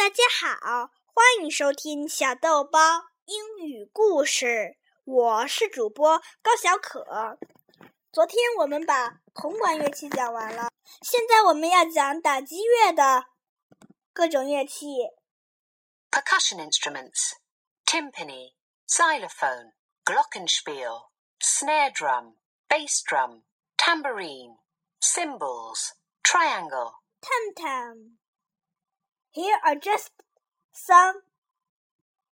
大家好，欢迎收听小豆包英语故事。我是主播高小可。昨天我们把铜管乐器讲完了，现在我们要讲打击乐的各种乐器。Percussion instruments: timpani, xylophone, glockenspiel, snare drum, bass drum, tambourine, cymbals, triangle. Tam tam. Here are just some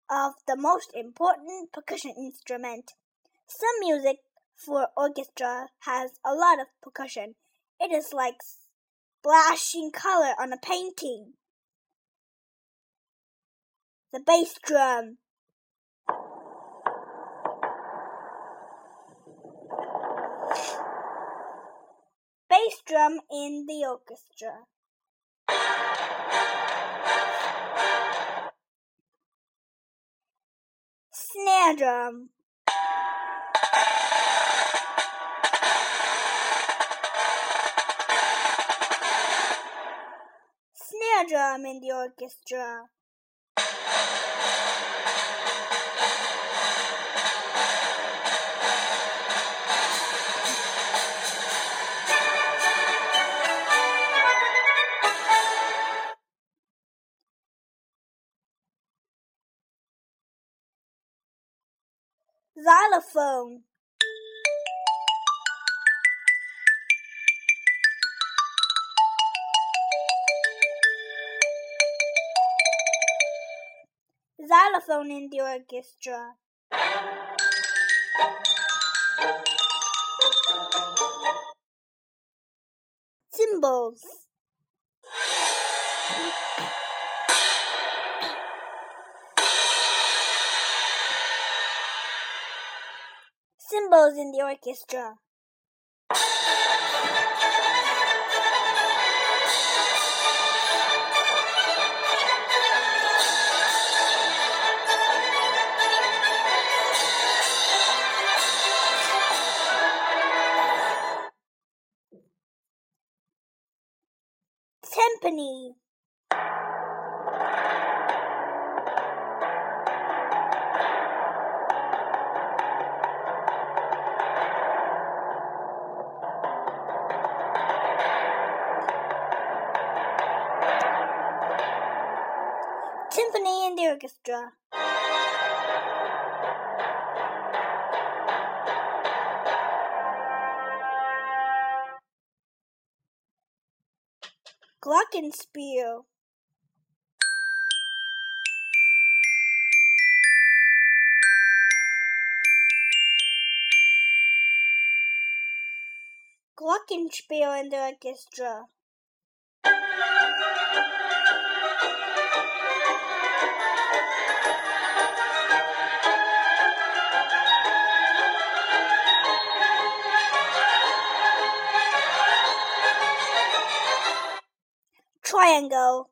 of the most important percussion instruments. Some music for orchestra has a lot of percussion. It is like splashing color on a painting. The bass drum. Bass drum in the orchestra. Snare drum. Snare drum in the orchestra. Xylophone xylophone in the orchestra. Cymbals. Cymbals in the orchestra. Timpani. Timpani in the orchestra. Glockenspiel. Glockenspiel in the orchestra. Triangle.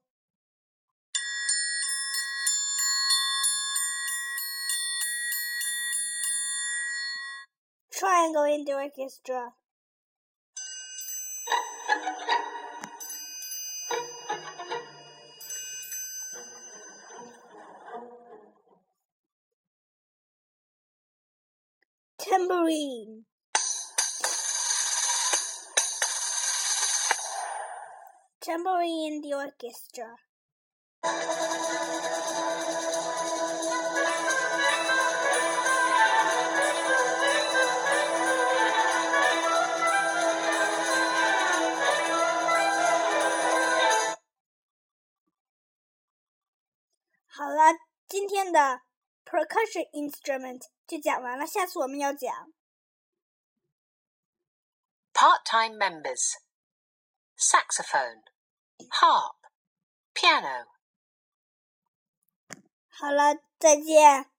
Triangle in the orchestra. Tambourine tambourine in the orchestra. percussion instrument 就讲完了，下次我们要讲 part-time members saxophone Harp, piano. 好了，再见。